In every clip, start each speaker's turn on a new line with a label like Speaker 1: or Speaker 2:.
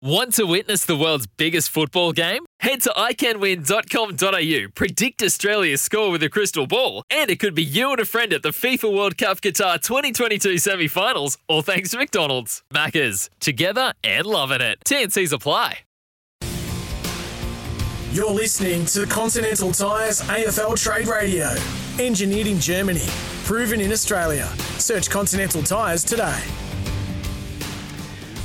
Speaker 1: Want to witness the world's biggest football game? Head to iCanWin.com.au, predict Australia's score with a crystal ball, and it could be you and a friend at the FIFA World Cup Qatar 2022 semi finals, all thanks to McDonald's. Maccas, together and loving it. TNC's apply.
Speaker 2: You're listening to Continental Tires AFL Trade Radio. Engineered in Germany, proven in Australia. Search Continental Tires today.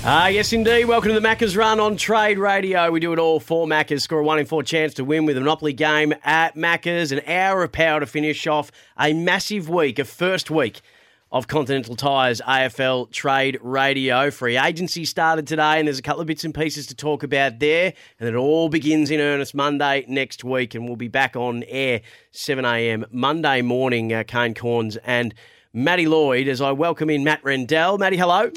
Speaker 3: Ah, yes, indeed. Welcome to the Maccas Run on Trade Radio. We do it all for Maccas. Score a one in four chance to win with a Monopoly game at Maccas. An hour of power to finish off a massive week, a first week of Continental Tires AFL Trade Radio. Free agency started today, and there's a couple of bits and pieces to talk about there. And it all begins in earnest Monday next week, and we'll be back on air 7 a.m. Monday morning. Uh, Kane Cornes and Matty Lloyd as I welcome in Matt Rendell. Matty, hello.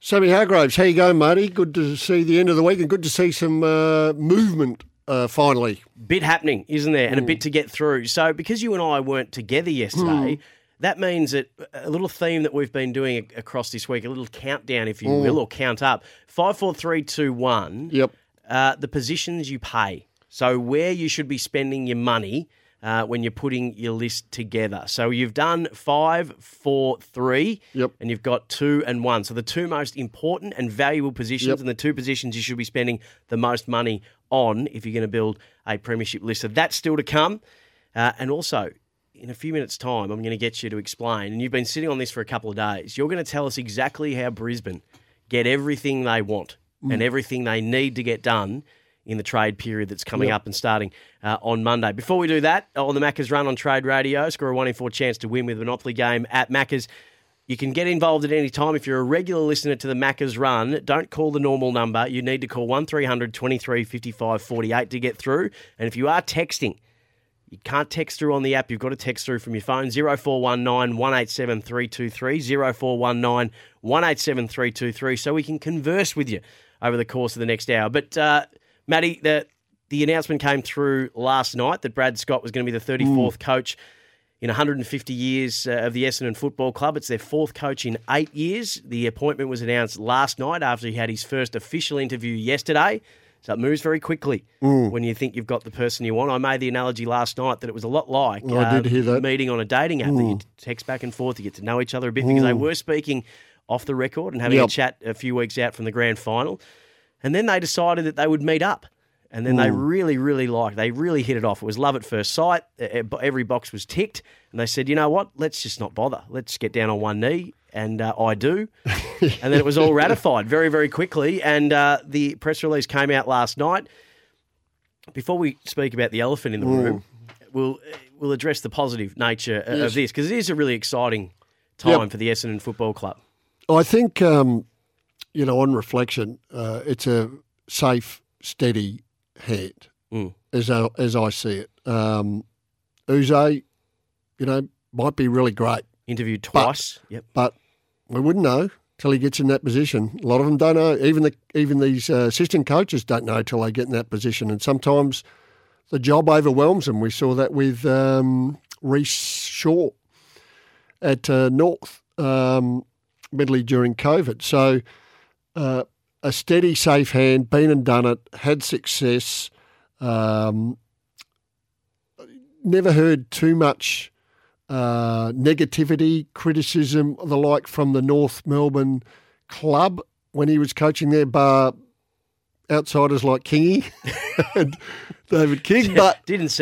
Speaker 4: Sammy Hargraves, how you going, Marty? Good to see the end of the week and good to see some uh, movement uh, finally.
Speaker 3: Bit happening, isn't there? And a bit to get through. So, because you and I weren't together yesterday, that means that a little theme that we've been doing across this week, a little countdown, if you will, or count up five, four, three, two, one.
Speaker 4: Yep.
Speaker 3: Uh, the positions you pay. So, where you should be spending your money uh, when you're putting your list together. So, you've done five, four, three,
Speaker 4: Yep.
Speaker 3: and you've got two and one. So, the two most important and valuable positions,
Speaker 4: Yep.
Speaker 3: and the two positions you should be spending the most money on if you're going to build a premiership list. So, that's still to come. Uh, and also, in a few minutes' time, I'm going to get you to explain. And you've been sitting on this for a couple of days. You're going to tell us exactly how Brisbane get everything they want and everything they need to get done in the trade period that's coming up and starting uh, on Monday. Before we do that, on the Macca's Run on Trade Radio, score a one in four chance to win with a Monopoly game at Macca's. You can get involved at any time. If you're a regular listener to the Macca's Run, don't call the normal number. You need to call 1300 23 55 48 to get through. And if you are texting, you can't text through on the app. You've got to text through from your phone 0419 187 323, 0419 187 323, so we can converse with you over the course of the next hour. But, uh, Matty, the, the announcement came through last night that Brad Scott was going to be the 34th coach in 150 years uh, of the Essendon Football Club. It's their fourth coach in eight years. The appointment was announced last night after he had his first official interview yesterday. So it moves very quickly when you think you've got the person you want. I made the analogy last night that it was a lot like uh,
Speaker 4: I did hear that.
Speaker 3: meeting on a dating app that you text back and forth, you get to know each other a bit because they were speaking off the record and having a chat a few weeks out from the grand final. And then they decided that they would meet up. And then they really, really liked. They really hit it off. It was love at first sight. Every box was ticked, and they said, "You know what? Let's just not bother. Let's get down on one knee." And uh, I do. and then it was all ratified very, very quickly. And uh, the press release came out last night. Before we speak about the elephant in the room, we'll we'll address the positive nature uh, of this because it is a really exciting time
Speaker 4: Yep.
Speaker 3: for the Essendon Football Club.
Speaker 4: I think, um, you know, on reflection, uh, it's a safe, steady hand,
Speaker 3: Mm.
Speaker 4: as, I, as I see it. Um, Uze, you know, might be really great,
Speaker 3: Interviewed twice. yep.
Speaker 4: but we wouldn't know till he gets in that position. A lot of them don't know. Even the even these uh, assistant coaches don't know till they get in that position, and sometimes the job overwhelms them. We saw that with um, Rhyce Shaw at uh, North, um, Medley during COVID. So uh, a steady, safe hand, been and done it, had success. Um, never heard too much uh, negativity, criticism, the like from the North Melbourne club when he was coaching there, bar outsiders like Kingy and David King. But
Speaker 3: didn't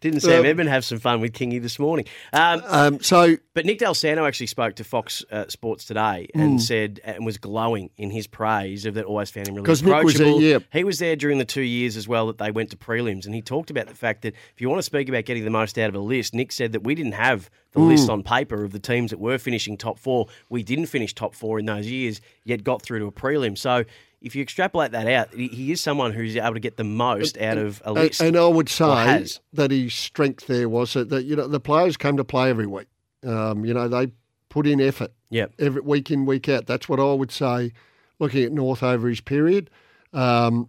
Speaker 3: didn't Sam
Speaker 4: Um,
Speaker 3: Edmund have some fun with Kingy this morning? Um,
Speaker 4: um, so
Speaker 3: but Nick Dal Santo actually spoke to Fox uh, Sports today and said and was glowing in his praise of that. Always found him really
Speaker 4: Nick was there,
Speaker 3: approachable.
Speaker 4: yeah.
Speaker 3: He was there during the two years as well that they went to prelims, and he talked about the fact that if you want to speak about getting the most out of a list, Nick said that we didn't have the
Speaker 4: Hmm.
Speaker 3: list on paper of the teams that were finishing top four. We didn't finish top four in those years, yet got through to a prelim. So if you extrapolate that out, he- is someone who's able to get the most out of a list.
Speaker 4: and I would say that his strength there was that, you know the players came to play every week. Um, you know they put in effort
Speaker 3: Yep.
Speaker 4: every week in week out. That's what I would say. Looking at North over his period, um,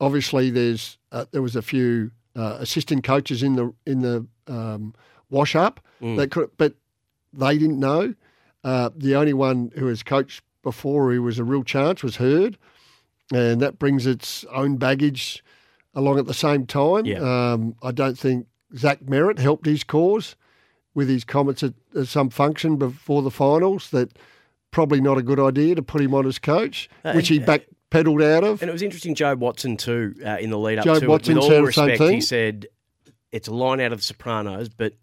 Speaker 4: obviously there's uh, there was a few uh, assistant coaches in the in the um, wash up that could, but they didn't know. Uh, the only one who has coached before he was a real chance was Hird, and that brings its own baggage along at the same time.
Speaker 3: Yeah.
Speaker 4: Um, I don't think Zach Merrett helped his cause with his comments at, at some function before the finals that probably not a good idea to put him on as coach, which he backpedaled out of.
Speaker 3: And it was interesting, Jobe Watson too, uh, in the lead up
Speaker 4: Joe
Speaker 3: to
Speaker 4: Watson
Speaker 3: it. With all respect, he said it's a line out of The Sopranos, but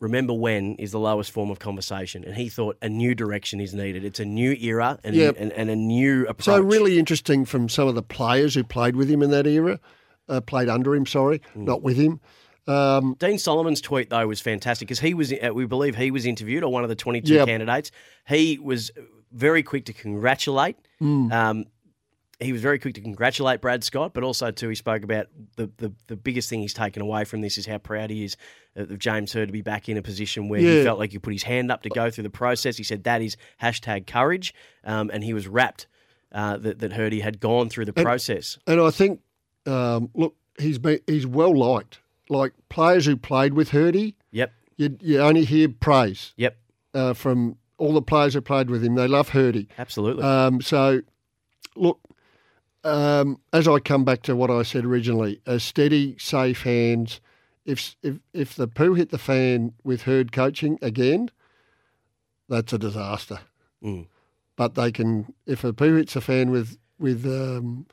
Speaker 3: remember when is the lowest form of conversation. And he thought a new direction is needed. It's a new era and, and, and a new approach.
Speaker 4: So really interesting from some of the players who played with him in that era, uh, played under him. Sorry,
Speaker 3: Mm.
Speaker 4: not with him. Um,
Speaker 3: Dean Solomon's tweet though was fantastic because he was, uh, we believe, he was interviewed or one of the twenty-two candidates. He was very quick to congratulate.
Speaker 4: Mm.
Speaker 3: Um, he was very quick to congratulate Brad Scott, but also too he spoke about the, the, the biggest thing he's taken away from this is how proud he is of James Hird to be back in a position where he felt like he put his hand up to go through the process. He said that is hashtag courage, um, and he was wrapped uh, that that Hirdy had gone through the process.
Speaker 4: and I think, um, look, he's been, he's well liked. Like players who played with Hirdy,
Speaker 3: Yep,
Speaker 4: you, you only hear praise
Speaker 3: yep,
Speaker 4: uh, from all the players who played with him. They love Hirdy.
Speaker 3: absolutely.
Speaker 4: Um, so, look, um, as I come back to what I said originally, a steady, safe hands. If if if the poo hit the fan with Hird coaching again, that's a disaster.
Speaker 3: Mm.
Speaker 4: But they can, if a poo hits a fan with with um,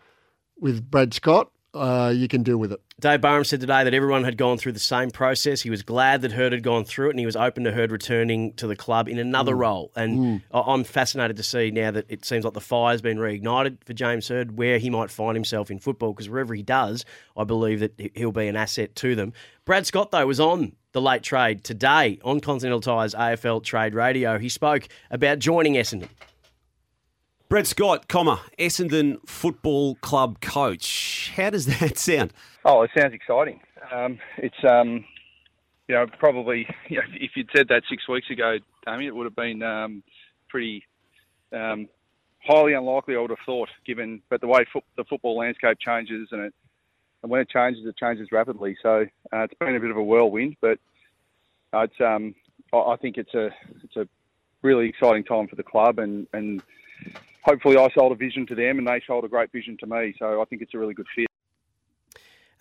Speaker 4: with Brad Scott, uh, you can deal with it.
Speaker 3: Dave Barham said today that everyone had gone through the same process. He was glad that Hird had gone through it, and he was open to Hird returning to the club in another role. And I- I'm fascinated to see now that it seems like the fire's been reignited for James Hird, where he might find himself in football. Because wherever he does, I believe that he- he'll be an asset to them. Brad Scott, though, was on the late trade today on Continental Tires AFL Trade Radio. He spoke about joining Essendon.
Speaker 5: Brad Scott, comma, Essendon Football Club coach. How does that sound?
Speaker 6: Oh, it sounds exciting. Um, it's um, you know probably you know, if you'd said that six weeks ago, Damian, it would have been um, pretty um, highly unlikely. I would have thought, given but the way fo- the football landscape changes and it and when it changes, it changes rapidly. So uh, it's been a bit of a whirlwind, but it's um, I, I think it's a it's a really exciting time for the club and and hopefully I sold a vision to them and they sold a great vision to me. So I think it's a really good fit.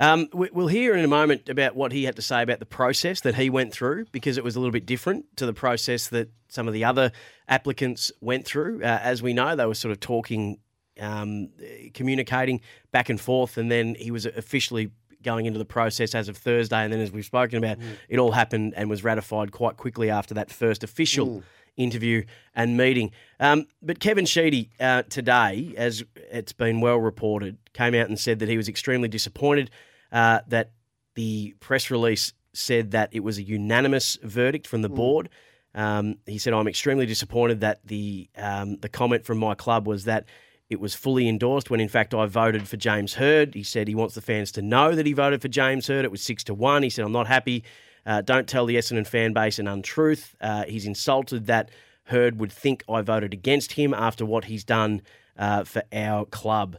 Speaker 3: Um, we- we'll hear in a moment about what he had to say about the process that he went through because it was a little bit different to the process that some of the other applicants went through. Uh, as we know, they were sort of talking, um, communicating back and forth, and then he was officially going into the process as of Thursday. And then, as we've spoken about, it all happened and was ratified quite quickly after that first official interview and meeting. Um, but Kevin Sheedy uh, today, as it's been well reported, came out and said that he was extremely disappointed uh, that the press release said that it was a unanimous verdict from the board. Um, he said, "I'm extremely disappointed that the um, the comment from my club was that." It was fully endorsed when, in fact, I voted for James Hird. He said he wants the fans to know that he voted for James Hird. It was six to one. He said, "I'm not happy. Uh, don't tell the Essendon fan base an untruth." Uh, he's insulted that Hird would think I voted against him after what he's done uh, for our club.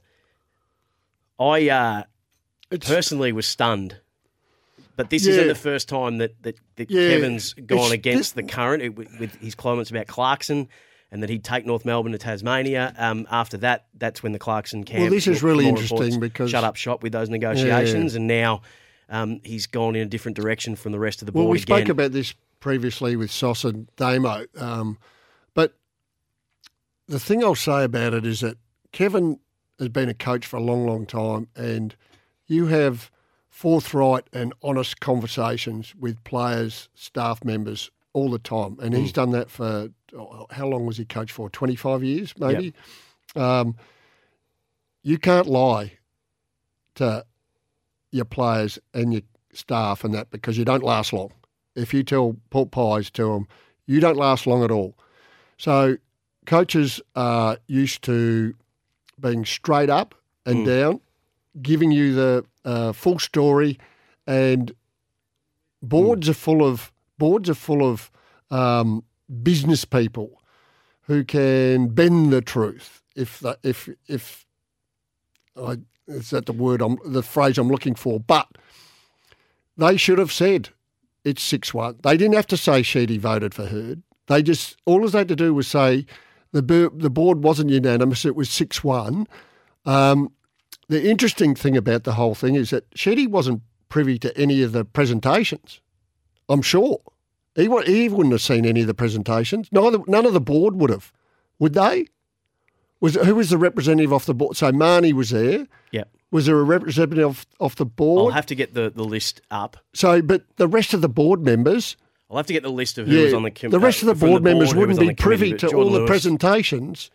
Speaker 3: I uh, personally was stunned, but this isn't the first time that that, that
Speaker 4: Yeah.
Speaker 3: Kevin's gone
Speaker 4: It's-
Speaker 3: against
Speaker 4: this-
Speaker 3: the current it, with his comments about Clarkson. And that he'd take North Melbourne to Tasmania. Um, after that, that's when the Clarkson camp.
Speaker 4: Well, this is really interesting because-
Speaker 3: shut up shop with those negotiations, and now um, he's gone in a different direction from the rest of the board.
Speaker 4: Well, we
Speaker 3: again.
Speaker 4: spoke about this previously with Sos and Damo, um, but the thing I'll say about it is that Kevin has been a coach for a long, long time, and you have forthright and honest conversations with players, staff members all the time, and he's done that for oh, how long was he coach for? Twenty five years, maybe. Um, you can't lie to your players and your staff and that because you don't last long. If you tell pork pies to them, you don't last long at all. So coaches are used to being straight up and down, giving you the uh, full story, and boards are full of boards are full of um, business people who can bend the truth. If the, if if I, is that the word I'm the phrase I'm looking for? But they should have said it's six one. They didn't have to say Sheedy voted for Hird. They just all they had to do was say the the board wasn't unanimous. It was six one. Um, the interesting thing about the whole thing is that Sheedy wasn't privy to any of the presentations. I'm sure he he wouldn't have seen any of the presentations. Neither none of the board would have, would they? Was who was the representative off the board? So Marnie was there.
Speaker 3: Yep.
Speaker 4: Was there a representative off, off the board?
Speaker 3: I'll have to get the, the list up.
Speaker 4: so, but the rest of the board members,
Speaker 3: I'll have to get the list of who was on the com-
Speaker 4: the rest of
Speaker 3: uh,
Speaker 4: the
Speaker 3: from
Speaker 4: board members
Speaker 3: who
Speaker 4: wouldn't be privy to
Speaker 3: Jordan
Speaker 4: all the presentations.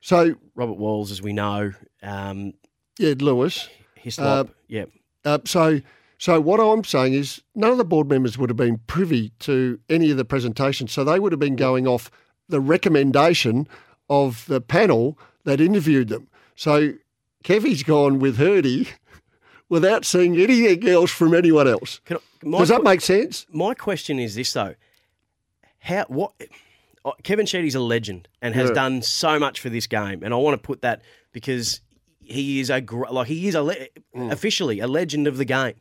Speaker 4: So,
Speaker 3: Robert Walls, as we know, um,
Speaker 4: yeah, Lewis.
Speaker 3: Hislop, yeah.
Speaker 4: Uh, so, so what I'm saying is, none of the board members would have been privy to any of the presentations. So they would have been going off the recommendation of the panel that interviewed them. So Kevy's gone with Hirdy without seeing anything else from anyone else.
Speaker 3: Can I,
Speaker 4: Does that make sense?
Speaker 3: my question is this though: How what? oh, Kevin Sheedy's a legend and has
Speaker 4: Yeah.
Speaker 3: done so much for this game, and I want to put that because he is a like he is a le-
Speaker 4: Mm.
Speaker 3: officially a legend of the game,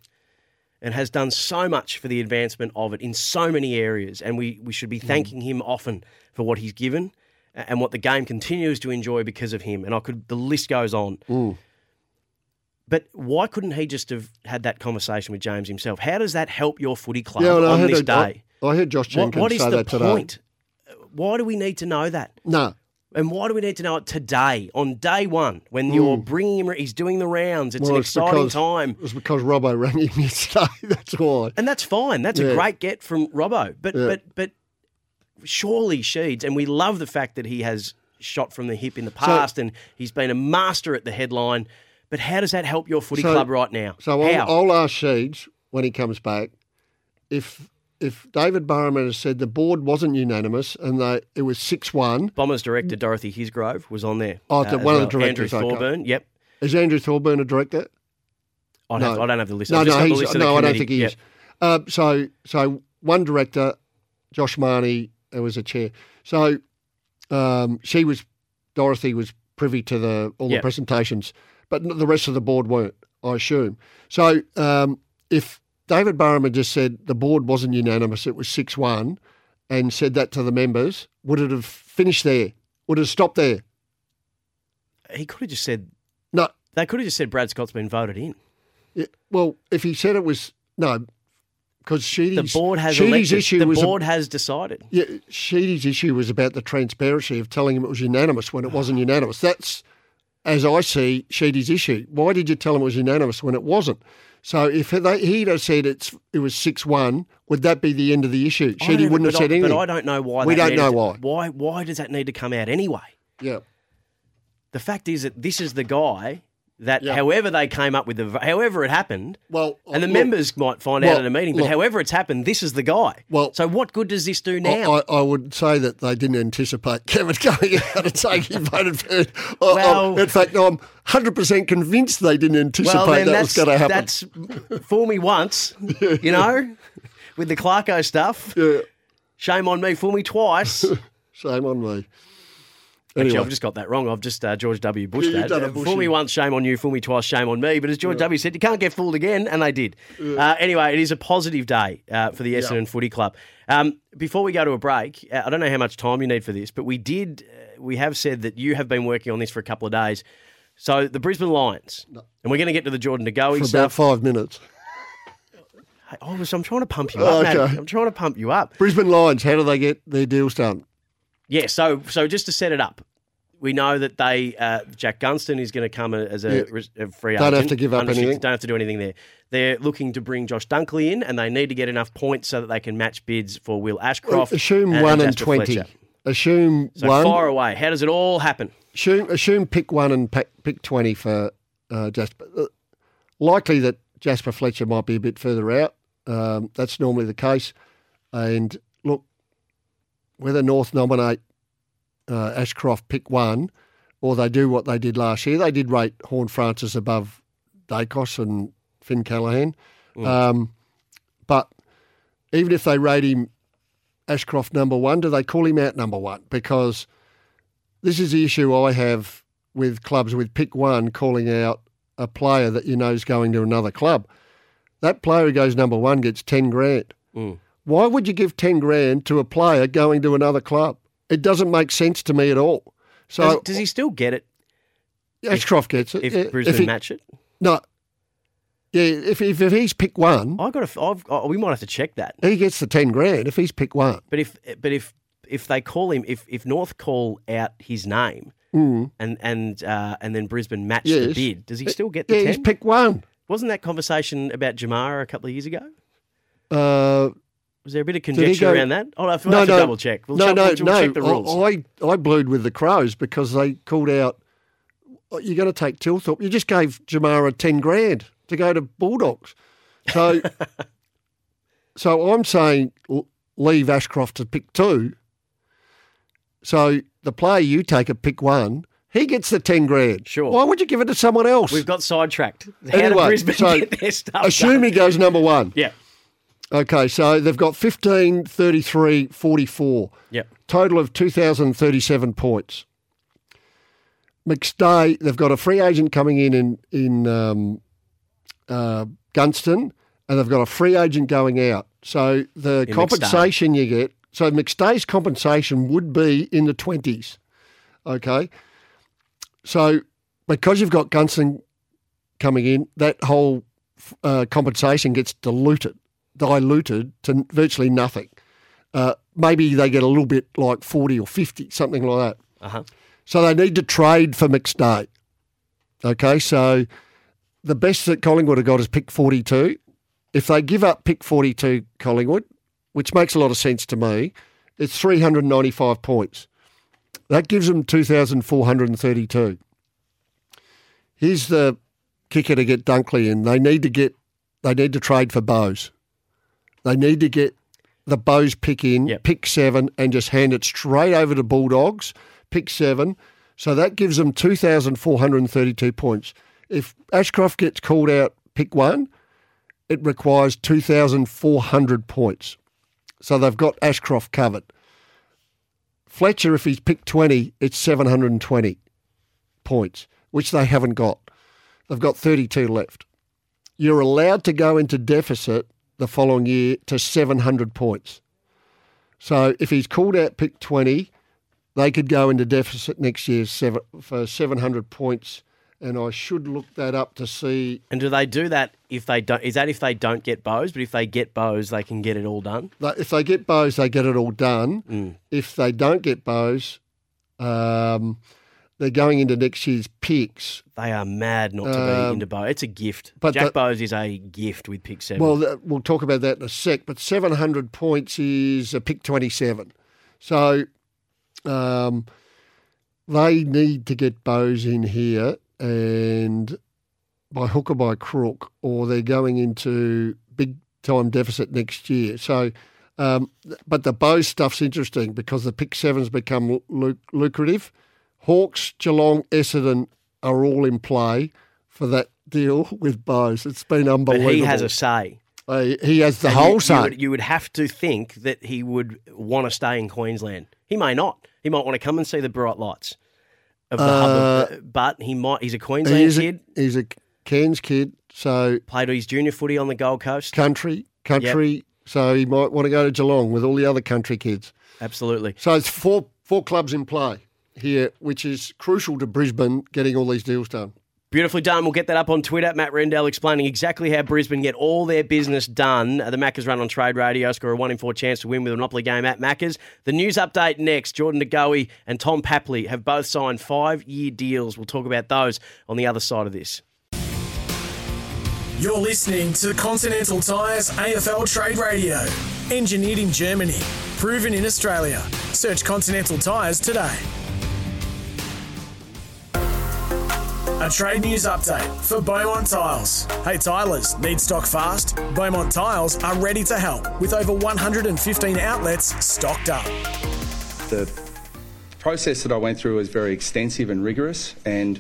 Speaker 3: and has done so much for the advancement of it in so many areas, and we we should be
Speaker 4: Mm.
Speaker 3: thanking him often for what he's given and what the game continues to enjoy because of him. And I could the list goes on.
Speaker 4: Mm.
Speaker 3: But why couldn't he just have had that conversation with James himself? How does that help your footy club
Speaker 4: well,
Speaker 3: on this
Speaker 4: a-
Speaker 3: day?
Speaker 4: I, I heard Josh
Speaker 3: What,
Speaker 4: Jenkins
Speaker 3: what is
Speaker 4: say
Speaker 3: the
Speaker 4: that today.
Speaker 3: point? Why do we need to know that?
Speaker 4: No,
Speaker 3: And why do we need to know it today, on day one, when you're bringing him, he's doing the rounds? It's
Speaker 4: Mm. Well,
Speaker 3: an
Speaker 4: it's
Speaker 3: exciting
Speaker 4: because-
Speaker 3: time.
Speaker 4: it was because Robbo rang him yesterday. That's why.
Speaker 3: And that's fine. That's a great get from Robbo. But,
Speaker 4: Yeah.
Speaker 3: but, but surely Sheeds, and we love the fact that he has shot from the hip in the past and he's been a master at the headline. But how does that help your footy
Speaker 4: So-
Speaker 3: club right now?
Speaker 4: So? I'll, I'll ask Sheeds when he comes back if if David Barham has said the board wasn't unanimous and they, it was six one.
Speaker 3: Bombers director Dorothy Hisgrove was on there.
Speaker 4: Oh,
Speaker 3: as
Speaker 4: one of the
Speaker 3: well. Andrew
Speaker 4: directors, okay.
Speaker 3: Thorburn. Yep.
Speaker 4: Is Andrew Thorburn a director?
Speaker 3: I'd have, I don't have the list.
Speaker 4: No, no, no, I don't think he
Speaker 3: Yep.
Speaker 4: is. Uh, so, so one director, Josh Marnie, uh, was a chair. So, um, she was Dorothy was privy to the all
Speaker 3: Yep.
Speaker 4: the presentations, but the rest of the board weren't. I assume. So, um, if David Barham just said the board wasn't unanimous, it was six one, and said that to the members, would it have finished there? Would it have stopped there?
Speaker 3: He could have just said
Speaker 4: No.
Speaker 3: they could have just said Brad Scott's been voted in.
Speaker 4: Yeah, well, if he said it was no, because Sheedy's
Speaker 3: The board has
Speaker 4: Sheedy's
Speaker 3: elected.
Speaker 4: issue
Speaker 3: the
Speaker 4: was a-
Speaker 3: board has decided.
Speaker 4: Yeah, Sheedy's issue was about the transparency of telling him it was unanimous when it wasn't ah. unanimous. That's, as I see, Sheedy's issue. Why did you tell him it was unanimous when it wasn't? So if they, he'd have said it's it was six one, would that be the end of the issue? Sheedy wouldn't have
Speaker 3: but
Speaker 4: said
Speaker 3: I,
Speaker 4: anything.
Speaker 3: But I don't know why.
Speaker 4: We don't know
Speaker 3: to-
Speaker 4: why.
Speaker 3: Why? Why does that need to come out anyway?
Speaker 4: Yeah,
Speaker 3: The fact is that this is the guy that,
Speaker 4: Yeah.
Speaker 3: however they came up with the, however it happened,
Speaker 4: well,
Speaker 3: and the uh,
Speaker 4: look,
Speaker 3: members might find out at a meeting, but
Speaker 4: look.
Speaker 3: however it's happened, this is the guy.
Speaker 4: Well-
Speaker 3: so what good does this do now?
Speaker 4: I, I would say that they didn't anticipate Kevin going out and saying he voted for it. I- I-
Speaker 3: Well-
Speaker 4: in fact, I'm 100% convinced they didn't anticipate
Speaker 3: well,
Speaker 4: that was going to happen.
Speaker 3: that's fool me once, you know, with the Clarko stuff.
Speaker 4: Yeah,
Speaker 3: Shame on me. Fool me twice.
Speaker 4: shame on me.
Speaker 3: Actually,
Speaker 4: Anyway.
Speaker 3: I've just got that wrong. I've just uh, George W. Bush
Speaker 4: Yeah,
Speaker 3: that. Uh, Fool me once, shame on you. Fool me twice, shame on me. But as George W. said, you can't get fooled again, and they did. Uh, anyway, it is a positive day uh, for the Essendon Footy Club. Um, before we go to a break, uh, I don't know how much time you need for this, but we did. Uh, we have said that you have been working on this for a couple of days. So the Brisbane Lions, and we're going to get to the Jordan De Goey
Speaker 4: For about
Speaker 3: stuff.
Speaker 4: five minutes.
Speaker 3: Hey, Oh, so I'm trying to pump you up,
Speaker 4: Okay.
Speaker 3: Matt. I'm trying to pump you up.
Speaker 4: Brisbane Lions, how do they get their deals done?
Speaker 3: Yeah, so so just to set it up, we know that they uh, Jack Gunston is going to come as a,
Speaker 4: Yeah.
Speaker 3: a free
Speaker 4: Don't have
Speaker 3: agent.
Speaker 4: to give up anything.
Speaker 3: Don't have to do anything there. They're looking to bring Josh Dunkley in, and they need to get enough points so that they can match bids for Will Ashcroft.
Speaker 4: Assume
Speaker 3: and,
Speaker 4: one and
Speaker 3: Jasper
Speaker 4: 20.
Speaker 3: Fletcher.
Speaker 4: Assume
Speaker 3: So
Speaker 4: one.
Speaker 3: far away. How does it all happen?
Speaker 4: Assume, assume pick one and pick, pick 20 for uh, Jasper. Uh, likely that Jasper Fletcher might be a bit further out. Um, that's normally the case. And whether North nominate uh, Ashcroft pick one or they do what they did last year. They did rate Horne-Francis above Daicos and Finn Callaghan. Um, but even if they rate him Ashcroft number one, do they call him out number one? Because this is the issue I have with clubs with pick one calling out a player that you know is going to another club. That player who goes number one gets 10 grand. Why would you give 10 grand to a player going to another club? It doesn't make sense to me at all. So
Speaker 3: Does, does he still get it
Speaker 4: Ashcroft gets it.
Speaker 3: if
Speaker 4: Yeah,
Speaker 3: Brisbane
Speaker 4: he-
Speaker 3: match it?
Speaker 4: No. Yeah, if, if, if he's pick one,
Speaker 3: I got. To, I've, oh, we might have to check that.
Speaker 4: he gets the 10 grand if he's pick one.
Speaker 3: But if but if if they call him if if North call out his name
Speaker 4: Mm.
Speaker 3: and and uh, and then Brisbane match the bid, does he still get the
Speaker 4: Yeah, he's
Speaker 3: ten?
Speaker 4: pick one.
Speaker 3: Wasn't that conversation about Jamarra a couple of years ago?
Speaker 4: Uh,
Speaker 3: Was there a bit of conjecture
Speaker 4: go-
Speaker 3: around that? Oh, have, we'll have to double check. We'll,
Speaker 4: no,
Speaker 3: check,
Speaker 4: no,
Speaker 3: we'll,
Speaker 4: no.
Speaker 3: check the rules.
Speaker 4: I, I, I with the Crows because they called out, "Oh, you're going to take Thilthorpe. You just gave Jamarra 10 grand to go to Bulldogs. So, so I'm saying leave Ashcroft to pick two. So the player you take at pick one, he gets the 10 grand.
Speaker 3: Sure.
Speaker 4: Why would you give it to someone else?
Speaker 3: We've got sidetracked. How
Speaker 4: Anyway, so
Speaker 3: get their stuff
Speaker 4: Assume
Speaker 3: done?
Speaker 4: he goes number one.
Speaker 3: Yeah.
Speaker 4: Okay, so they've got 15, 33, 44.
Speaker 3: Yep.
Speaker 4: Total of 2,037 points. McStay, they've got a free agent coming in in, in um, uh, Gunston, and they've got a free agent going out. So the
Speaker 3: In
Speaker 4: compensation you get, so McStay's compensation would be in the 20s. Okay. So because you've got Gunston coming in, that whole uh, compensation gets diluted, diluted to virtually nothing. Uh, maybe they get a little bit like 40 or 50, something like that.
Speaker 3: Uh-huh.
Speaker 4: So they need to trade for McStay. Okay, so the best that Collingwood have got is pick 42. If they give up pick 42, Collingwood, which makes a lot of sense to me, it's 395 points. That gives them 2,432. Here's the kicker to get Dunkley in. They need to get, they need to trade for Bowes. They need to get the Bose pick in,
Speaker 3: Yep.
Speaker 4: pick seven, and just hand it straight over to Bulldogs, pick seven. So that gives them 2,432 points. If Ashcroft gets called out pick one, it requires 2,400 points. So they've got Ashcroft covered. Fletcher, if he's picked 20, it's 720 points, which they haven't got. They've got 32 left. You're allowed to go into deficit the following year to 700 points. So if he's called out pick 20, they could go into deficit next year seven, for 700 points. And I should look that up to see.
Speaker 3: And do they do that if they don't? Is that if they don't get Bowes? But if they get Bowes, they can get it all done.
Speaker 4: If they get Bowes, they get it all done. If they don't get Bowes, um, they're going into next year's picks.
Speaker 3: They are mad not to be
Speaker 4: Um,
Speaker 3: into Bowes. It's a gift.
Speaker 4: but
Speaker 3: Jack
Speaker 4: the-
Speaker 3: Bowes is a gift with pick seven.
Speaker 4: Well, we'll talk about that in a sec. But 700 points is a pick 27. So um, they need to get Bowes in here and by hook or by crook, or they're going into big time deficit next year. So, um, but the Bowes stuff's interesting because the pick sevens become lu- lucrative. Hawks, Geelong, Essendon are all in play for that deal with Bowes. It's been unbelievable.
Speaker 3: but he has a say.
Speaker 4: Uh, he has the
Speaker 3: And
Speaker 4: whole
Speaker 3: you,
Speaker 4: say.
Speaker 3: You would, you would have to think that he would want to stay in Queensland. He may not. He might want to come and see the bright lights of the hub. Of but he might. He's a Queensland
Speaker 4: he's, a,
Speaker 3: kid.
Speaker 4: he's a Cairns kid, so
Speaker 3: Played his junior footy on the Gold Coast.
Speaker 4: country, country. So he might want to go to Geelong with all the other country kids.
Speaker 3: Absolutely.
Speaker 4: So it's four four clubs in play here, which is crucial to Brisbane getting all these deals done.
Speaker 3: Beautifully done. We'll get that up on Twitter. Matt Rendell explaining exactly how Brisbane get all their business done. Uh, The Maccas run on trade radio. Score a one in four chance to win with a Monopoly game at Maccas. The news update next. Jordan De Goey and Tom Papley have both signed five year deals. We'll talk about those on the other side of this.
Speaker 2: You're listening to Continental Tires AFL Trade Radio. Engineered in Germany. Proven in Australia. Search Continental Tires today. A trade news update for Beaumont Tiles. Hey Tilers, need stock fast? Beaumont Tiles are ready to help with over 115 outlets stocked up.
Speaker 7: the process that I went through was very extensive and rigorous, and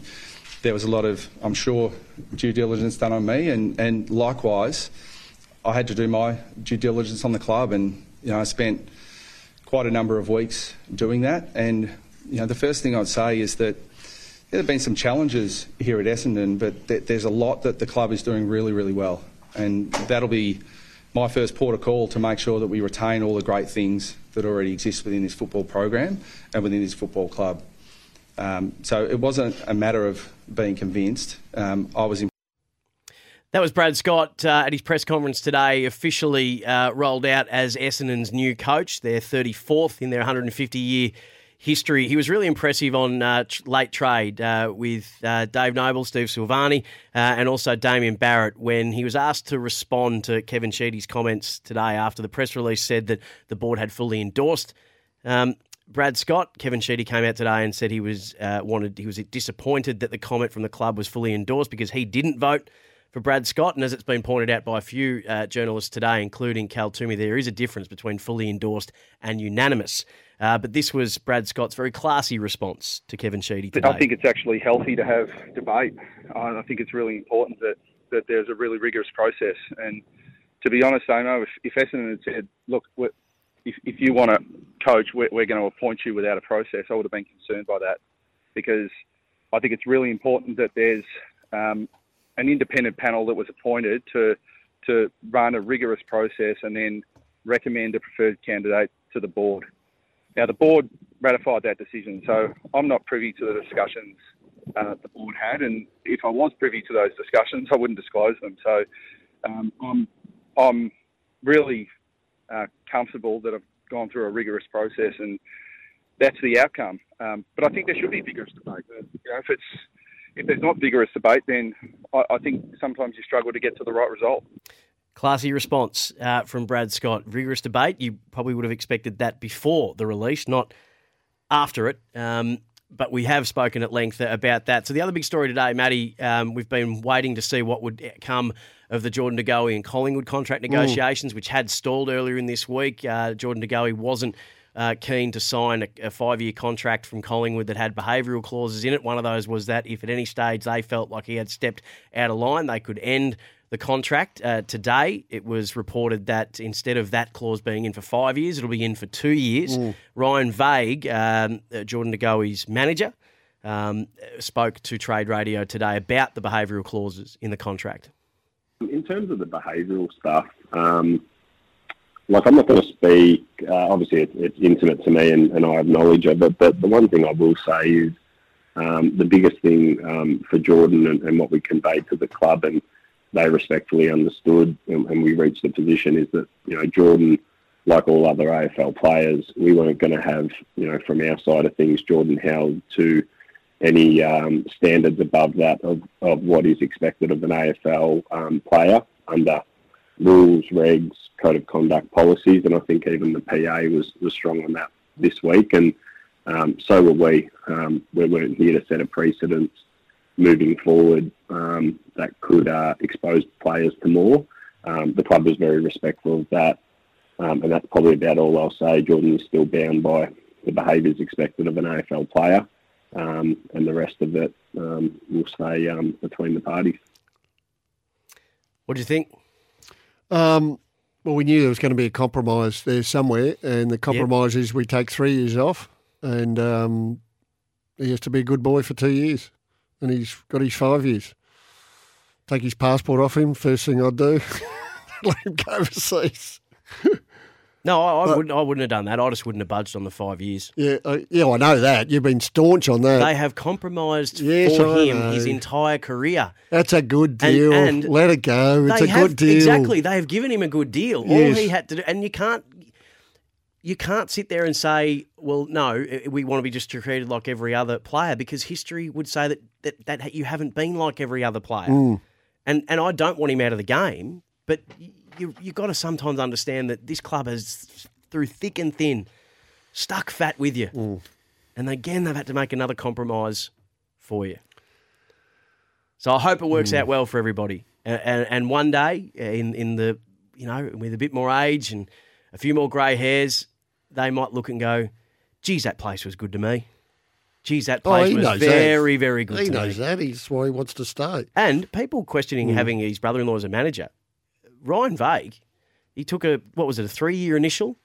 Speaker 7: there was a lot of, I'm sure, due diligence done on me, and, and likewise, I had to do my due diligence on the club, and you know, I spent quite a number of weeks doing that. And you know, the first thing I'd say is that there have been some challenges here at Essendon, but th- there's a lot that the club is doing really, really well, and that'll be my first port of call to make sure that we retain all the great things that already exist within this football program and within this football club. Um, so it wasn't a matter of being convinced. Um, I was.
Speaker 3: That was Brad Scott uh, at his press conference today, officially uh, rolled out as Essendon's new coach, their 34th in their 150 year history. He was really impressive on uh, late trade uh, with uh, Dave Noble, Steve Silvani, uh, and also Damian Barrett when he was asked to respond to Kevin Sheedy's comments today after the press release said that the board had fully endorsed. Um, Brad Scott, Kevin Sheedy came out today and said he was uh, wanted he was disappointed that the comment from the club was fully endorsed because he didn't vote for Brad Scott. And as it's been pointed out by a few uh, journalists today, including Cal Twomey, there is a difference between fully endorsed and unanimous. Uh, but this was Brad Scott's very classy response to Kevin Sheedy today.
Speaker 6: I think it's actually healthy to have debate. I think it's really important that, that there's a really rigorous process. And to be honest, Amo, if, if Essendon had said, look, if, if you want to coach, we're, we're going to appoint you without a process, I would have been concerned by that because I think it's really important that there's um, an independent panel that was appointed to to run a rigorous process and then recommend a preferred candidate to the board. Now, the board ratified that decision, so I'm not privy to the discussions uh, the board had, and if I was privy to those discussions, I wouldn't disclose them. So um, I'm I'm really uh, comfortable that I've gone through a rigorous process, and that's the outcome. Um, but I think there should be vigorous debate. You know, if it's if there's not vigorous debate, then I, I, think sometimes you struggle to get to the right result.
Speaker 3: Classy response uh, from Brad Scott. Rigorous debate. You probably would have expected that before the release, not after it. Um, but we have spoken at length about that. So the other big story today, Matty, um, we've been waiting to see what would come of the Jordan De Goey and Collingwood contract negotiations, mm. which had stalled earlier in this week. Uh, Jordan De Goey wasn't uh, keen to sign a, a five year contract from Collingwood that had behavioural clauses in it. One of those was that if at any stage they felt like he had stepped out of line, they could end the contract. Uh, today, it was reported that instead of that clause being in for five years, it'll be in for two years. Mm. Ryan Vague, um, uh, Jordan De Goey's manager, um, spoke to Trade Radio today about the behavioural clauses in the contract.
Speaker 8: In terms of the behavioural stuff, um, like I'm not going to speak. Uh, obviously, it's, it's, intimate to me, and, and, I have knowledge of it. But the one thing I will say is um, the biggest thing um, for Jordan and, and, what we conveyed to the club, and they respectfully understood, and, and, we reached the position is that you know Jordan, like all other AFL players, we weren't going to have you know from our side of things Jordan held to any um, standards above that of, of what is expected of an AFL um, player under rules, regs, code of conduct policies, and I think even the PA was, was strong on that this week, and um, so were we. Um, we weren't here to set a precedent moving forward um, that could uh, expose players to more. Um, the club was very respectful of that, um, and that's probably about all I'll say. Jordan is still bound by the behaviours expected of an AFL player, um, and the rest of it will stay between the parties.
Speaker 3: What do you think?
Speaker 4: Um, well, we knew there was going to be a compromise there somewhere, and the compromise yep. is we take three years off, and um, he has to be a good boy for two years, and he's got his five years. Take his passport off him. First thing I'd do, let him go overseas.
Speaker 3: No, I, I but, wouldn't. I wouldn't have done that. I just wouldn't have budged on the five years.
Speaker 4: Yeah, uh, yeah, I know that. You've been staunch on that.
Speaker 3: They have compromised yes, for I him know. his entire career.
Speaker 4: That's a good deal. And, and Let it go. It's a
Speaker 3: have,
Speaker 4: good deal.
Speaker 3: Exactly. They have given him a good deal. Yes. All he had to do, and you can't. You can't sit there and say, "Well, no, we want to be just treated like every other player," because history would say that that, that you haven't been like every other player. Mm. And and I don't want him out of the game, but you you've got to sometimes understand that this club has, through thick and thin, stuck fat with you, mm. and again they've had to make another compromise for you. So I hope it works mm. out well for everybody, and, and, and one day in in the you know with a bit more age and a few more grey hairs, they might look and go, Geez, that place was good to me. Geez, that
Speaker 4: Oh,
Speaker 3: place
Speaker 4: he
Speaker 3: was very,
Speaker 4: that.
Speaker 3: very good
Speaker 4: He
Speaker 3: to
Speaker 4: knows
Speaker 3: me.
Speaker 4: that. He's why he wants to stay.
Speaker 3: And people questioning
Speaker 4: Mm.
Speaker 3: having his brother-in-law as a manager. Ryan Vague, he took a what was it, a three-year initial,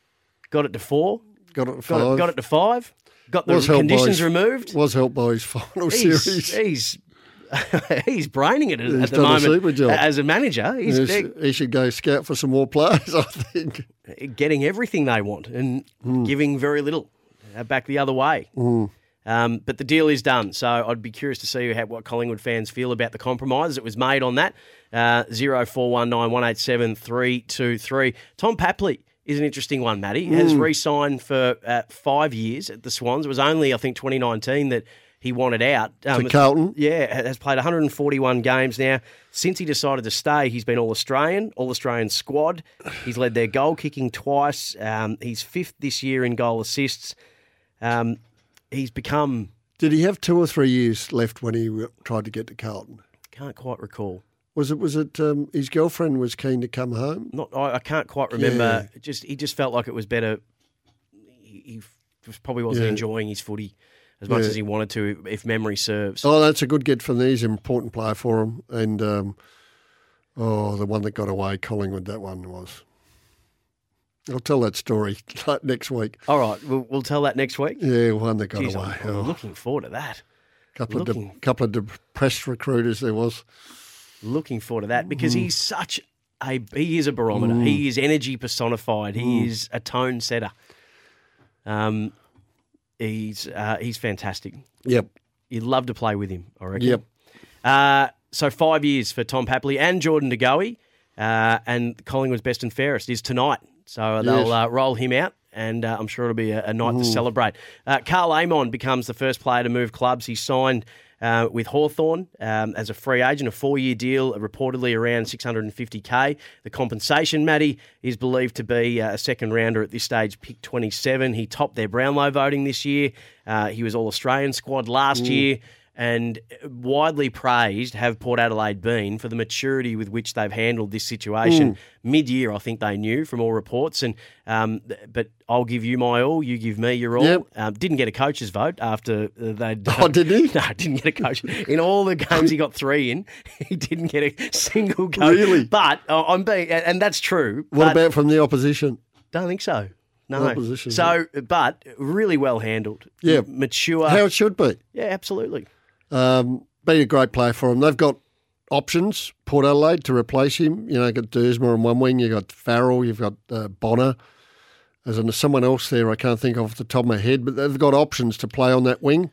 Speaker 3: got it to four,
Speaker 4: Got it
Speaker 3: got
Speaker 4: five.
Speaker 3: it, got it to five, got the
Speaker 4: Was
Speaker 3: conditions
Speaker 4: his-
Speaker 3: removed.
Speaker 4: Was helped by his final
Speaker 3: He's
Speaker 4: series.
Speaker 3: he's he's braining it at,
Speaker 4: He's
Speaker 3: at the moment as a manager. He's
Speaker 4: He should- go scout for some more players. I think.
Speaker 3: getting everything they want and
Speaker 4: Hmm.
Speaker 3: giving very little uh, back the other way. Um, but the deal is done, so I'd be curious to see how, what Collingwood fans feel about the compromise that was made on that. Uh, Zero four one nine one eight seven three two three. Tom Papley is an interesting one. Matty has
Speaker 4: Hmm.
Speaker 3: re-signed for uh, five years at the Swans. It was only I think 2019 that he wanted out. Um,
Speaker 4: To Carlton?
Speaker 3: yeah, has played 141 games now. Since he decided to stay, he's been All Australian, All Australian squad. He's led their goal kicking twice. Um, he's fifth this year in goal assists. Um, he's become,
Speaker 4: Did he have two or three years left when he tried to get to Carlton?
Speaker 3: can't quite recall.
Speaker 4: Was it? Was it? Um, his girlfriend was keen to come home.
Speaker 3: Not, I, I can't quite remember. Just he just felt like it was better. He, he probably wasn't
Speaker 4: Yeah.
Speaker 3: enjoying his footy as much
Speaker 4: Yeah.
Speaker 3: as he wanted to, if memory serves.
Speaker 4: Oh, that's a good get from there. He's important player for him. And um, oh, the one that got away, Collingwood. That one was. I'll tell that story next week.
Speaker 3: All right, we'll, we'll tell that next week.
Speaker 4: Yeah, one that got
Speaker 3: Jeez,
Speaker 4: away.
Speaker 3: I'm, I'm
Speaker 4: Oh,
Speaker 3: looking forward to that.
Speaker 4: couple of de- couple of depressed recruiters there was.
Speaker 3: looking forward to that because
Speaker 4: Mm.
Speaker 3: he's such a he is a barometer. He is energy personified. He
Speaker 4: Mm.
Speaker 3: is a tone setter. Um, he's uh, he's fantastic.
Speaker 4: Yep.
Speaker 3: You'd love to play with him. I reckon.
Speaker 4: Yep.
Speaker 3: Uh, so five years for Tom Papley and Jordan De Goey, uh, and Collingwood's best and fairest is tonight. So they'll
Speaker 4: Yes.
Speaker 3: uh, roll him out. And uh, I'm sure it'll be a, a night to celebrate. Uh, Karl Amon becomes the first player to move clubs. He signed uh, with Hawthorn um, as a free agent, a four year deal, reportedly around 650k. The compensation, Matty, is believed to be uh, a second rounder at this stage, pick 27. He topped their Brownlow voting this year. Uh, he was All Australian squad last year and widely praised have Port Adelaide been for the maturity with which they've handled this situation.
Speaker 4: Mm.
Speaker 3: Mid-year, I think they knew from all reports, and um, but I'll give you my all, you give me your all.
Speaker 4: Yep.
Speaker 3: Um, didn't get a coach's vote after uh, they'd.
Speaker 4: Oh, did he?
Speaker 3: No, didn't get a coach. In all the games he got three in, he didn't get a single coach.
Speaker 4: Really?
Speaker 3: But uh, I'm being, and and that's true.
Speaker 4: What about from the opposition?
Speaker 3: Don't think so. No.
Speaker 4: Opposition,
Speaker 3: So, but really well handled.
Speaker 4: Yeah.
Speaker 3: Mature.
Speaker 4: How it should be.
Speaker 3: yeah, absolutely.
Speaker 4: Um, been a great player for them. They've got options, Port Adelaide, to replace him. You know, you've got Duursma on one wing, you've got Farrell, you've got uh, Bonner. There's someone else there I can't think of off the top of my head, but they've got options to play on that wing.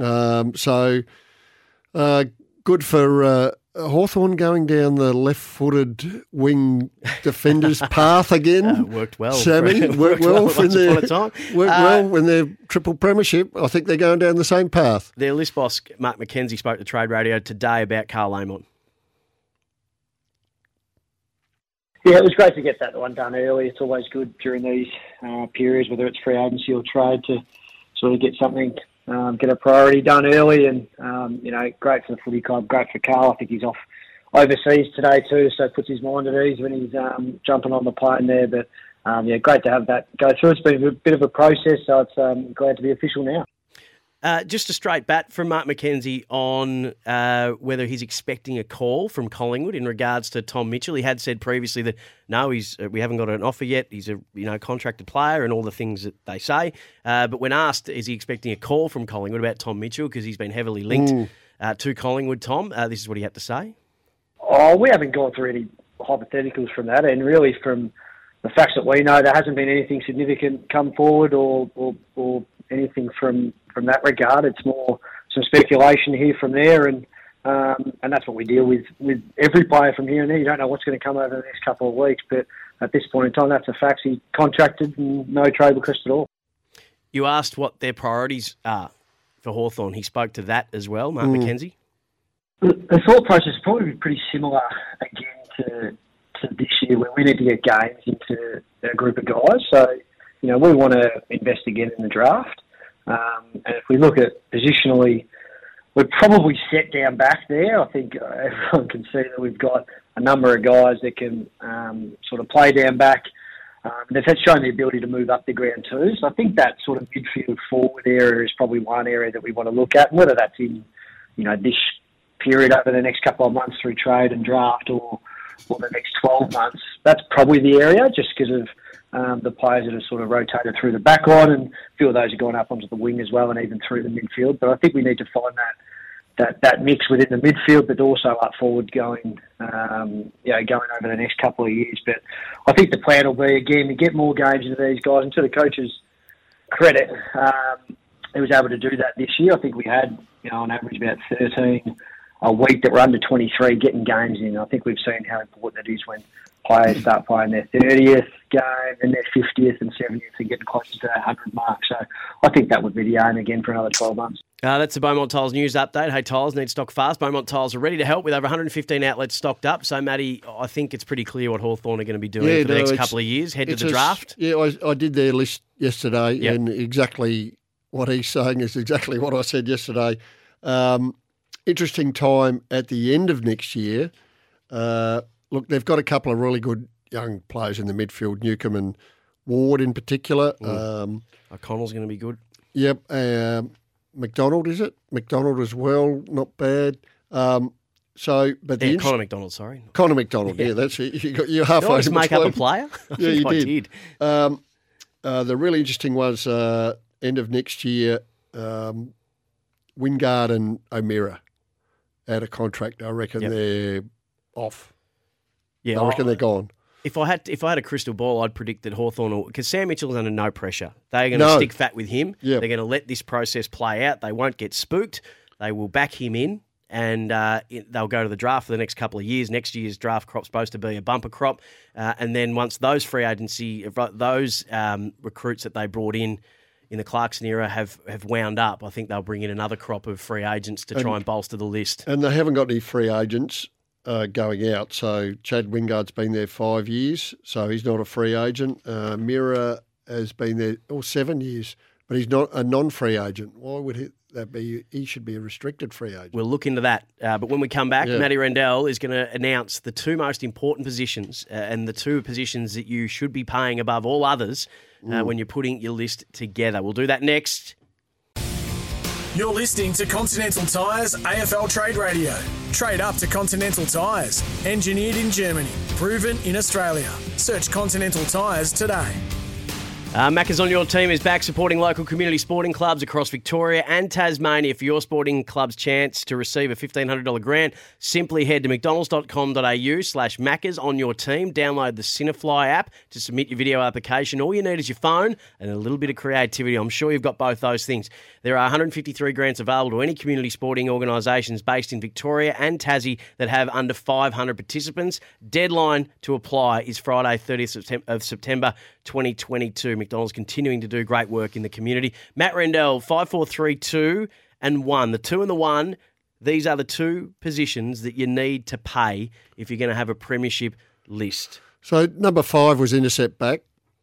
Speaker 4: Um, so uh, good for uh, Hawthorn going down the left footed wing defender's path again.
Speaker 3: Uh, worked well.
Speaker 4: Sammy,
Speaker 3: Worked
Speaker 4: worked well,
Speaker 3: well
Speaker 4: when
Speaker 3: once
Speaker 4: they're,
Speaker 3: time.
Speaker 4: worked
Speaker 3: Uh,
Speaker 4: well when they're triple premiership. I think they're going down the same path.
Speaker 3: Their list boss, Mark McKenzie, spoke to Trade Radio today about Karl Amon.
Speaker 9: Yeah, it was great to get that one done early. It's always good during these uh, periods, whether it's free agency or trade, to sort of get something, um, get a priority done early. And, um, you know, great for the footy club, great for Karl. I think he's off overseas today too, so puts his mind at ease when he's um, jumping on the plane there. But, um, yeah, great to have that go through. It's been a bit of a process, so it's um, glad to be official now.
Speaker 3: Uh, just a straight bat from Mark McKenzie on uh, whether he's expecting a call from Collingwood in regards to Tom Mitchell. He had said previously that no, he's uh, we haven't got an offer yet. He's a you know contracted player and all the things that they say. Uh, but when asked, is he expecting a call from Collingwood about Tom Mitchell because he's been heavily linked uh, to Collingwood? Tom, uh, this is what he had to say.
Speaker 9: Oh, we haven't gone through any hypotheticals from that, and really from the facts that we know, there hasn't been anything significant come forward or or, or anything from from that regard. It's more some speculation here from there, and um, and that's what we deal with with every player from here and there. You don't know what's going to come over the next couple of weeks, but at this point in time, that's a fact. He contracted and no trade request at all.
Speaker 3: You asked what their priorities are for Hawthorn. He spoke to that as well, Mark McKenzie.
Speaker 9: The the thought process is probably pretty similar again to to this year, where we need to get games into a group of guys. So, you know, we want to invest again in the draft. Um, and if we look at positionally, we're probably set down back there. I think uh, everyone can see that we've got a number of guys that can um, sort of play down back Um, they've shown the ability to move up the ground too. So I think that sort of midfield forward area is probably one area that we want to look at, whether that's in, you know, this period over the next couple of months through trade and draft or, or the next 12 months. That's probably the area just because of um, the players that have sort of rotated through the back line and a few of those have gone up onto the wing as well and even through the midfield. But I think we need to find that that, that mix within the midfield, but also up forward going, um, you know, going over the next couple of years. But I think the plan will be again to get more games into these guys. And to the coaches' credit, um, he was able to do that this year. I think we had, you know, on average about 13 a week that were under 23 getting games in. I think we've seen how important that is when players start playing their 30th game and their 50th and 70th and getting closer to that 100 mark. So I think that would be the aim again for another 12 months.
Speaker 3: Uh, that's the Beaumont Tiles news update. Hey, Tiles need stock fast. Beaumont Tiles are ready to help with over 115 outlets stocked up. So, Matty, I think it's pretty clear what Hawthorn are going to be doing
Speaker 4: Yeah,
Speaker 3: for the next couple of years. Head to the
Speaker 4: a-
Speaker 3: draft.
Speaker 4: Yeah, I, I did their list yesterday,
Speaker 3: Yep.
Speaker 4: and exactly what he's saying is exactly what I said yesterday. Um, interesting time at the end of next year. Uh, look, they've got a couple of really good young players in the midfield, Newcombe and Ward in particular. Um,
Speaker 3: O'Connell's going to be good.
Speaker 4: Yep. Um, McDonald, is it? McDonald as well, not bad. Um, so, but the
Speaker 3: Yeah,
Speaker 4: interest-
Speaker 3: Connor McDonald, sorry.
Speaker 4: Connor McDonald, yeah, that's it. You got, you're
Speaker 3: Did I
Speaker 4: halfway.
Speaker 3: just
Speaker 4: in
Speaker 3: make up a player?
Speaker 4: Yeah, you
Speaker 3: I
Speaker 4: did.
Speaker 3: did.
Speaker 4: Um, uh, the really interesting was uh, end of next year. Um, Wingard and O'Meara out of contract. I reckon
Speaker 3: Yep.
Speaker 4: they're off.
Speaker 3: Yeah,
Speaker 4: I reckon
Speaker 3: I-
Speaker 4: they're gone.
Speaker 3: If I had if I had a crystal ball, I'd predict that Hawthorn because Sam Mitchell's under no pressure. They're going to
Speaker 4: No.
Speaker 3: stick fat with him.
Speaker 4: Yep.
Speaker 3: They're going to let this process play out. They won't get spooked. They will back him in, and uh, it- they'll go to the draft for the next couple of years. Next year's draft crop's supposed to be a bumper crop, uh, and then once those free agency, those um, recruits that they brought in. In the Clarkson era, have, have wound up. I think they'll bring in another crop of free agents to try
Speaker 4: And-
Speaker 3: and bolster the list.
Speaker 4: And they haven't got any free agents uh, going out. So Chad Wingard's been there five years, so he's not a free agent. Uh, Mira has been there all oh, seven years, but he's not a non-free agent. Why would he, that be? He should be a restricted free agent.
Speaker 3: We'll look into that. Uh, but when we come back,
Speaker 4: Yeah.
Speaker 3: Matty Rendell is going to announce the two most important positions uh, and the two positions that you should be paying above all others uh, when you're putting your list together. We'll do that next.
Speaker 2: You're listening to Continental Tires AFL Trade Radio. Trade up to Continental Tires. Engineered in Germany, proven in Australia. Search Continental Tires today.
Speaker 3: Uh, Macca's on your team is back supporting local community sporting clubs across Victoria and Tasmania for your sporting club's chance to receive a $1,500 grant. Simply head to mcdonalds.com.au slash Macca's on your team. Download the Cinefly app to submit your video application. All you need is your phone and a little bit of creativity. I'm sure you've got both those things. There are 153 grants available to any community sporting organisations based in Victoria and Tassie that have under 500 participants. Deadline to apply is Friday, 30th of September 2022. McDonald's continuing to do great work in the community. Matt Rendell, 5432 and 1. The 2 and the 1, these are the two positions that you need to pay if you're going to have a premiership list.
Speaker 4: So number five was intercept back.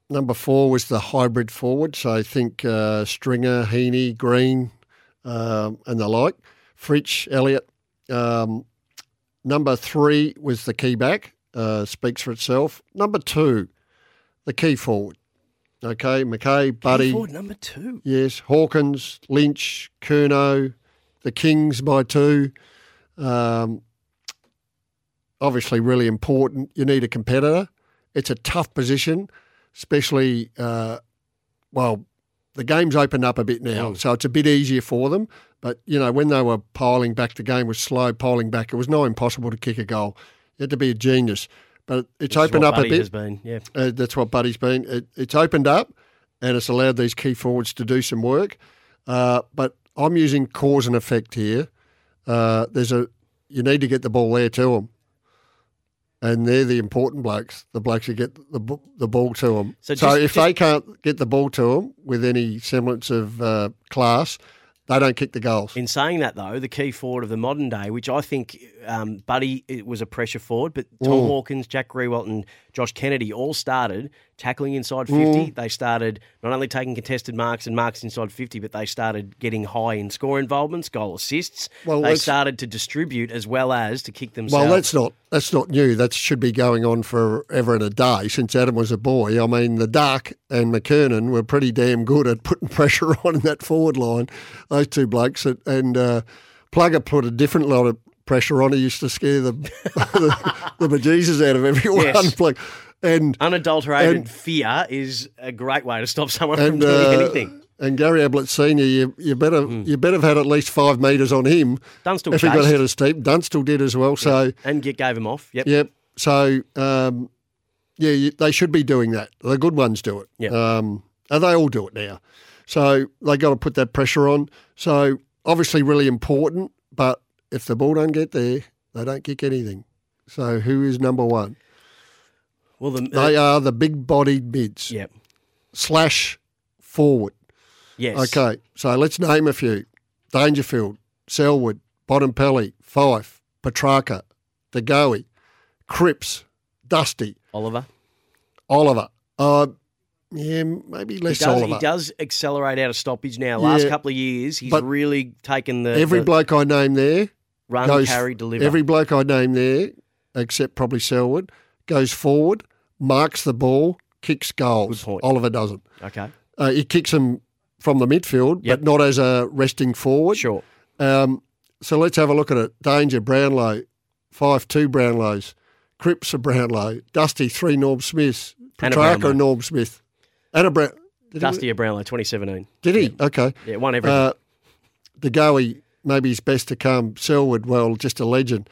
Speaker 4: Number four was the hybrid forward. So I think uh, Stringer, Heaney, Green, um, and the like. Fritsch, Elliott. Um, number three was the key back. Uh, speaks for itself. Number two, the key forward. Okay, McKay, Buddy.
Speaker 3: Forward number 2.
Speaker 4: Yes, Hawkins, Lynch, Kerno, the Kings by two. Um, obviously, really important. You need a competitor. It's a tough position, especially, uh, well, the game's opened up a bit now, so it's a bit easier for them. But, you know, when they were piling back, the game was slow, piling back. It was not impossible to kick a goal. You had to be a genius. But it's opened up
Speaker 3: Buddy
Speaker 4: a bit.
Speaker 3: Has been, yeah.
Speaker 4: Uh, that's what Buddy's been. It, it's opened up and it's allowed these key forwards to do some work. Uh, but I'm using cause and effect here. Uh, there's a you need to get the ball there to them, and they're the important blokes. The blokes who get the the ball to them.
Speaker 3: So
Speaker 4: So,
Speaker 3: just-
Speaker 4: if
Speaker 3: just-
Speaker 4: they can't get the ball to them with any semblance of uh, class, they don't kick the goals.
Speaker 3: In saying that, though, the key forward of the modern day, which I think um, Buddy it was a pressure forward, but Tom
Speaker 4: Mm.
Speaker 3: Hawkins, Jack Riewoldt, and Josh Kennedy all started tackling inside 50.
Speaker 4: Mm.
Speaker 3: They started not only taking contested marks and marks inside 50, but they started getting high in score involvements, goal assists.
Speaker 4: Well,
Speaker 3: they started to distribute as well as to kick themselves.
Speaker 4: Well, let's not that's not new. That should be going on forever and a day since Adam was a boy. I mean, the Dark and McKernan were pretty damn good at putting pressure on in that forward line. Those two blokes and, and uh, Plugger put a different lot of pressure on. He used to scare the the, the bejesus out of everyone.
Speaker 3: Yes.
Speaker 4: Plug- And
Speaker 3: Unadulterated
Speaker 4: and-
Speaker 3: fear is a great way to stop someone
Speaker 4: and
Speaker 3: from doing
Speaker 4: uh,
Speaker 3: anything.
Speaker 4: and Gary Ablett Senior, you, you better you better have had at least five metres on him.
Speaker 3: Dunstall
Speaker 4: if he got
Speaker 3: chased.
Speaker 4: ahead of Steve, Dunstall did as well. So
Speaker 3: And get, gave him off. Yep.
Speaker 4: Yep. So, um, yeah, you, they should be doing that. The good ones do it.
Speaker 3: Yep.
Speaker 4: Um, and they all do it now. So they got to put that pressure on. So obviously, really important. But if the ball don't get there, they don't kick anything. So who is number one?
Speaker 3: Well, the,
Speaker 4: They are the big-bodied mids
Speaker 3: Yep.
Speaker 4: slash forward.
Speaker 3: Yes.
Speaker 4: Okay, so let's name a few: Dangerfield, Selwood, Bontempelli, Fyfe, Petracca, DeGoey, Cripps, Dusty,
Speaker 3: Oliver.
Speaker 4: Oliver. Uh, yeah, maybe
Speaker 3: He
Speaker 4: less
Speaker 3: does,
Speaker 4: Oliver.
Speaker 3: he does accelerate out of stoppage now. Last
Speaker 4: Yeah.
Speaker 3: couple of years, he's really taken the,
Speaker 4: Every
Speaker 3: the
Speaker 4: bloke I name there
Speaker 3: run,
Speaker 4: goes.
Speaker 3: carry, deliver.
Speaker 4: Every bloke I name there, except probably Selwood, goes forward, marks the ball, kicks goals.
Speaker 3: Good point.
Speaker 4: Oliver doesn't.
Speaker 3: okay.
Speaker 4: Uh, he kicks them from the midfield,
Speaker 3: Yep.
Speaker 4: but not as a resting forward.
Speaker 3: Sure.
Speaker 4: Um, so let's have a look at it. Danger, Brownlow, five two Brownlows, Cripps a Brownlow, Dusty three Norm Smiths,
Speaker 3: a Petracca
Speaker 4: a Norm Smith, and a Brown. Did he-
Speaker 3: Dusty Brownlow, 2017.
Speaker 4: Did he? Okay.
Speaker 3: Yeah, won everything.
Speaker 4: Uh, De Goey, maybe his best to come. Selwood, well, just a legend.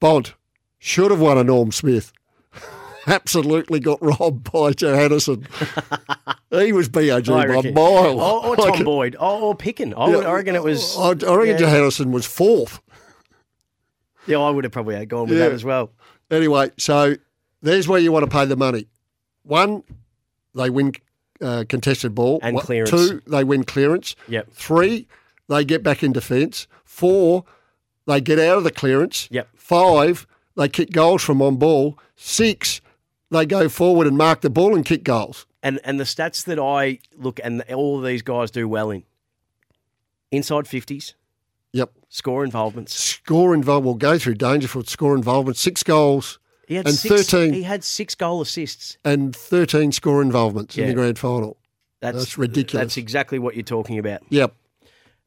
Speaker 4: Bont should have won a Norm Smith. Absolutely got robbed by Johannisen. he was BOG
Speaker 3: I
Speaker 4: by
Speaker 3: reckon.
Speaker 4: mile.
Speaker 3: Or, or Tom
Speaker 4: can-
Speaker 3: Boyd. Or, or Picken. I, would, I reckon it was.
Speaker 4: I, I reckon
Speaker 3: yeah.
Speaker 4: Johannisen was fourth.
Speaker 3: Yeah, I would have probably gone with
Speaker 4: Yeah.
Speaker 3: that as well.
Speaker 4: Anyway, so there's where you want to pay the money. One, they win uh, contested ball.
Speaker 3: And
Speaker 4: One-
Speaker 3: clearance.
Speaker 4: Two, they win clearance.
Speaker 3: Yep.
Speaker 4: Three, they get back in defence. Four, they get out of the clearance.
Speaker 3: Yep.
Speaker 4: Five, they kick goals from on ball. Six, they go forward and mark the ball and kick goals.
Speaker 3: And and the stats that I look and all of these guys do well in inside 50s,
Speaker 4: Yep.
Speaker 3: score involvements.
Speaker 4: Score involved. We'll go through Dangerfield score involvement. Six goals
Speaker 3: He had
Speaker 4: and
Speaker 3: six,
Speaker 4: 13
Speaker 3: He had six goal assists.
Speaker 4: and 13 score involvements in the grand final.
Speaker 3: That's,
Speaker 4: That's ridiculous.
Speaker 3: That's exactly what you're talking about.
Speaker 4: Yep.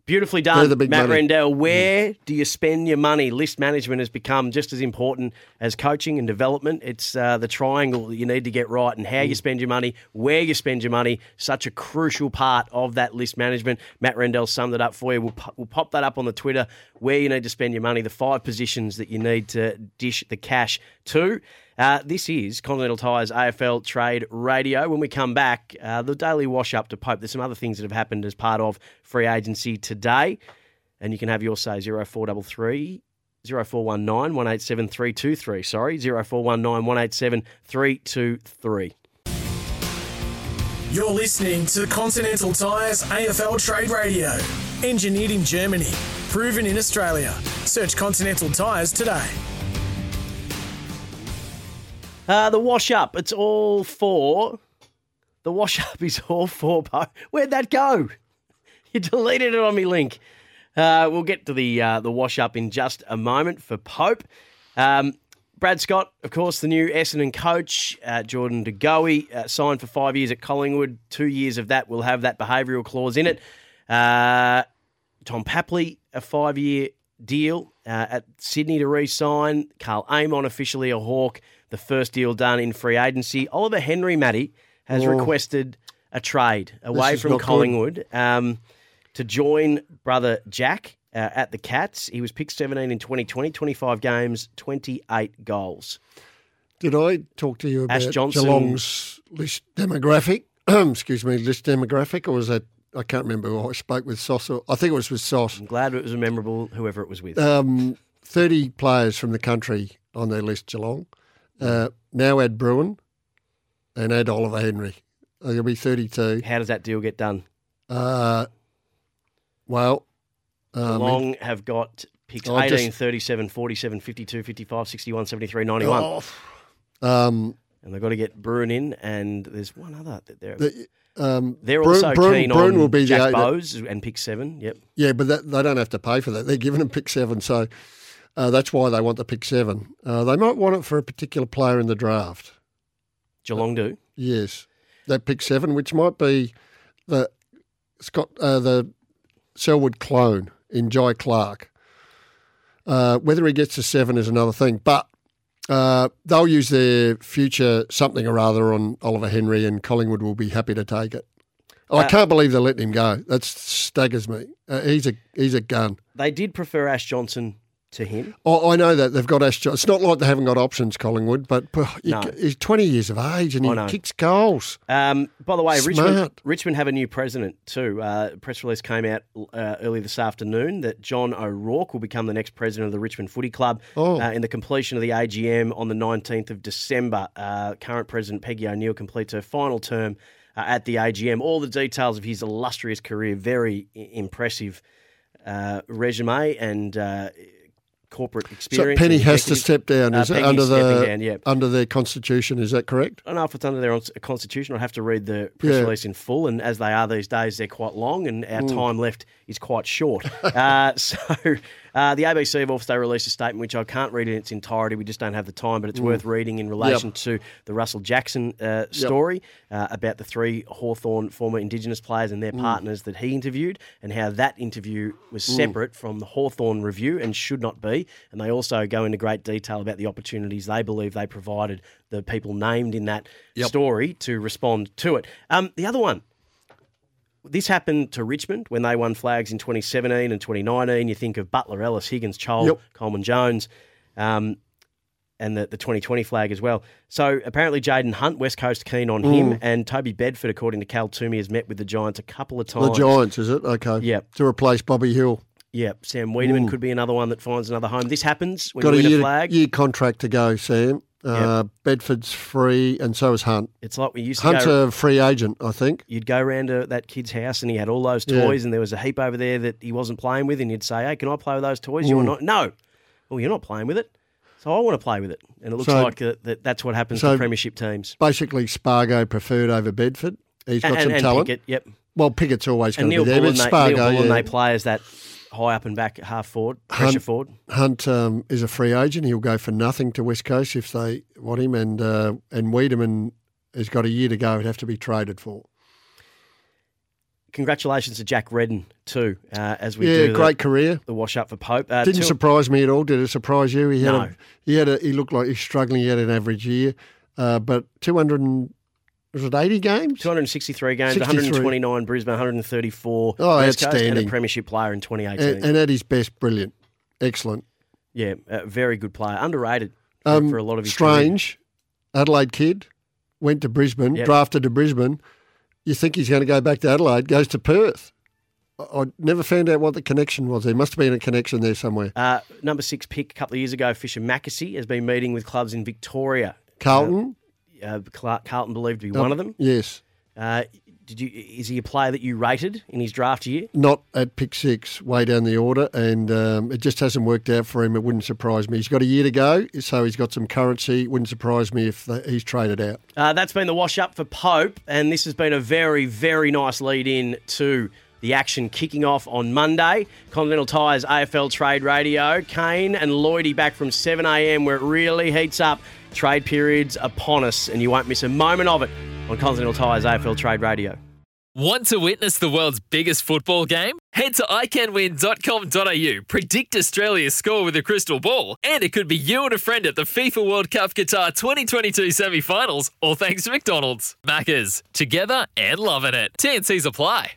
Speaker 3: Beautifully done, Matt
Speaker 4: money.
Speaker 3: Rendell. Where do you spend your money? List management has become just as important as coaching and development. It's uh, the triangle that you need to get right, and how
Speaker 4: Mm.
Speaker 3: you spend your money, where you spend your money, such a crucial part of that list management. Matt Rendell summed it up for you. We'll, we'll pop that up on the Twitter. Where you need to spend your money, the five positions that you need to dish the cash to. Uh, this is Continental Tires AFL Trade Radio. When we come back, uh, the daily wash up to Pope. There's some other things that have happened as part of free agency today. And you can have your say 0433 0419 187 323. Sorry, 0419 187 323.
Speaker 2: You're listening to Continental Tires AFL Trade Radio. Engineered in Germany, proven in Australia. Search Continental Tires today.
Speaker 3: Uh, the wash up, it's all for. The wash up is all for. Where'd that go? You deleted it on me link. Uh, we'll get to the uh, the wash up in just a moment for Pope. Um, Brad Scott, of course, the new Essendon coach. Uh, Jordan De Goey uh, signed for five years at Collingwood. Two years of that will have that behavioural clause in it. Uh, Tom Papley, a five year deal uh, at Sydney to re sign. Karl Amon, officially a Hawk, the first deal done in free agency. Oliver Henry, Matty, has
Speaker 4: Oh.
Speaker 3: requested a trade away from. Collingwood um, to join brother Jack. Uh, at the Cats, he was picked 17 in 2020, 25 games, 28 goals.
Speaker 4: Did I talk to you about
Speaker 3: Ash Johnson-
Speaker 4: Geelong's list demographic? Excuse me, list demographic, or was that? I can't remember. who I spoke with Sauce. or- I think it was with Sauce.
Speaker 3: I'm glad it was a memorable, whoever it was with.
Speaker 4: Um, Thirty players from the country on their list. Geelong uh, now add Bruhn and add Oliver Henry. Uh, There'll be thirty-two.
Speaker 3: How does that deal get done?
Speaker 4: Uh, well, um,
Speaker 3: Geelong have got picks
Speaker 4: Oh,
Speaker 3: 18,
Speaker 4: just-
Speaker 3: 37, 47, 52, 55, 61, 73, 91.
Speaker 4: oh, um,
Speaker 3: And they've got to get Bruhn in, and there's one other that they're
Speaker 4: the, um,
Speaker 3: they're
Speaker 4: Bruhn-
Speaker 3: also
Speaker 4: Bruhn-
Speaker 3: keen
Speaker 4: Bruhn
Speaker 3: on
Speaker 4: will be
Speaker 3: Jack
Speaker 4: the, the-
Speaker 3: Bowes and pick seven. Yep.
Speaker 4: Yeah, but that, they don't have to pay for that. They're giving them pick seven. So Uh, that's why they want the pick seven. Uh, they might want it for a particular player in the draft.
Speaker 3: Geelong do.
Speaker 4: Yes, that pick seven, which might be the Scott, uh, the Selwood clone in Jhye Clark. Uh, whether he gets to seven is another thing, but uh, they'll use their future something or other on Oliver Henry, and Collingwood will be happy to take it. Oh, I
Speaker 3: Uh,
Speaker 4: can't believe they're letting him go. That staggers me. Uh, he's a he's a gun.
Speaker 3: They did prefer Ash Johnson to him.
Speaker 4: Oh, I know that they've got Ash. It's not like they haven't got options, Collingwood, but
Speaker 3: No.
Speaker 4: he's twenty years of age and he kicks goals.
Speaker 3: Um, by the way, Richmond,
Speaker 4: Smart.
Speaker 3: Richmond have a new president too. Uh, press release came out uh, early this afternoon that John O'Rourke will become the next president of the Richmond Footy Club
Speaker 4: Oh.
Speaker 3: uh, in the completion of the AGM on the 19th of December. Uh, current president Peggy O'Neill completes her final term uh, at the AGM. All the details of his illustrious career, very impressive uh, resume and uh, corporate
Speaker 4: So. Penny has to step down,
Speaker 3: Uh,
Speaker 4: is it
Speaker 3: Peggy's
Speaker 4: under the
Speaker 3: down, yeah.
Speaker 4: under their constitution? Is that correct?
Speaker 3: I don't know if it's under their constitution. I'd have to read the press
Speaker 4: Yeah.
Speaker 3: release in full. And as they are these days, they're quite long, and our
Speaker 4: Mm.
Speaker 3: time left is quite short. uh, so uh, the ABC have also released a statement, which I can't read in its entirety. We just don't have the time, but it's
Speaker 4: Mm.
Speaker 3: worth reading in relation to the Russell Jackson uh, story uh, about the three Hawthorn former Indigenous players and their
Speaker 4: Mm.
Speaker 3: partners that he interviewed, and how that interview was
Speaker 4: Mm.
Speaker 3: separate from the Hawthorn review and should not be. And they also go into great detail about the opportunities they believe they provided the people named in that
Speaker 4: Yep.
Speaker 3: story to respond to it. Um, the other one, this happened to Richmond when they won flags in 2017 and 2019. You think of Butler, Ellis, Higgins, Chol,
Speaker 4: Yep.
Speaker 3: Coleman Jones. Um, and the, the 2020 flag as well. So apparently, Jayden Hunt, West Coast, keen on him,
Speaker 4: Mm.
Speaker 3: and Toby Bedford, according to Cal Twomey, has met with the Giants a couple of times.
Speaker 4: The Giants, is it? Okay.
Speaker 3: Yep.
Speaker 4: To replace Bobby Hill.
Speaker 3: Yeah, Sam Weideman
Speaker 4: Mm.
Speaker 3: could be another one that finds another home. This happens when
Speaker 4: Got
Speaker 3: you
Speaker 4: a
Speaker 3: win
Speaker 4: year,
Speaker 3: a flag.
Speaker 4: year contract to go, Sam. Uh, Bedford's free, and so is Hunt.
Speaker 3: It's like we used to
Speaker 4: Hunt's
Speaker 3: go.
Speaker 4: a free agent, I think.
Speaker 3: You'd go round to that kid's house and he had all those
Speaker 4: Yeah.
Speaker 3: toys, and there was a heap over there that he wasn't playing with, and you'd say, "Hey, can I play with those toys?" You
Speaker 4: Mm.
Speaker 3: were not. No. Well, you're not playing with it, so I want to play with it. And it looks
Speaker 4: So-
Speaker 3: like that, that that's what happens
Speaker 4: so-
Speaker 3: to premiership teams.
Speaker 4: Basically, Spargo preferred over Bedford. He's got
Speaker 3: And-
Speaker 4: some
Speaker 3: and
Speaker 4: talent.
Speaker 3: Pickett, yep.
Speaker 4: Well, Pickett's always going to be there,
Speaker 3: Bullen,
Speaker 4: but Spargo,
Speaker 3: Neil Bullen
Speaker 4: yeah.
Speaker 3: they play as that high up and back half forward, pressure
Speaker 4: Hunt,
Speaker 3: forward.
Speaker 4: Hunt um, is a free agent. He'll go for nothing to West Coast if they want him, and uh, and Weideman has got a year to go. He'd have to be traded for.
Speaker 3: Congratulations to Jack Redden too, uh, as we
Speaker 4: yeah,
Speaker 3: do
Speaker 4: great
Speaker 3: the,
Speaker 4: career.
Speaker 3: the wash up for Pope. Uh,
Speaker 4: Didn't
Speaker 3: two-
Speaker 4: surprise me at all. Did it surprise you? He had
Speaker 3: No.
Speaker 4: a, he had a, he looked like he's struggling. He had an average year, uh, but two hundred and was it eighty games?
Speaker 3: 263 games,
Speaker 4: 63.
Speaker 3: 129 Brisbane, 134
Speaker 4: Oh,
Speaker 3: West Coast, and a premiership player in 2018.
Speaker 4: and, and at his best, brilliant, excellent.
Speaker 3: yeah, a very good player, underrated for,
Speaker 4: Um,
Speaker 3: for a lot of his career.
Speaker 4: strange. Adelaide kid went to Brisbane,
Speaker 3: Yep.
Speaker 4: drafted to Brisbane. You think he's going to go back to Adelaide? Goes to Perth. I, I never found out what the connection was. There must have been a connection there somewhere.
Speaker 3: Uh, number six pick a couple of years ago, Fischer McAsey has been meeting with clubs in Victoria.
Speaker 4: Carlton.
Speaker 3: Uh, Cla- Carlton believed to be one
Speaker 4: Um,
Speaker 3: of them.
Speaker 4: Yes.
Speaker 3: Uh, did you? Is he a player that you rated in his draft year?
Speaker 4: Not at pick six, way down the order, and um, it just hasn't worked out for him. It wouldn't surprise me. He's got a year to go, so he's got some currency. It wouldn't surprise me if the, he's traded out.
Speaker 3: Uh, that's been the wash up for Pope, and this has been a very, very nice lead in to the action kicking off on Monday. Continental Tires AFL Trade Radio. Kane and Lloydie back from 7am where it really heats up. Trade periods upon us, and you won't miss a moment of it on Continental Tires AFL Trade Radio.
Speaker 1: Want to witness the world's biggest football game? Head to iCanWin.com.au, predict Australia's score with a crystal ball, and it could be you and a friend at the FIFA World Cup Qatar 2022 semi finals, all thanks to McDonald's. Maccas, together and loving it. TNC's apply.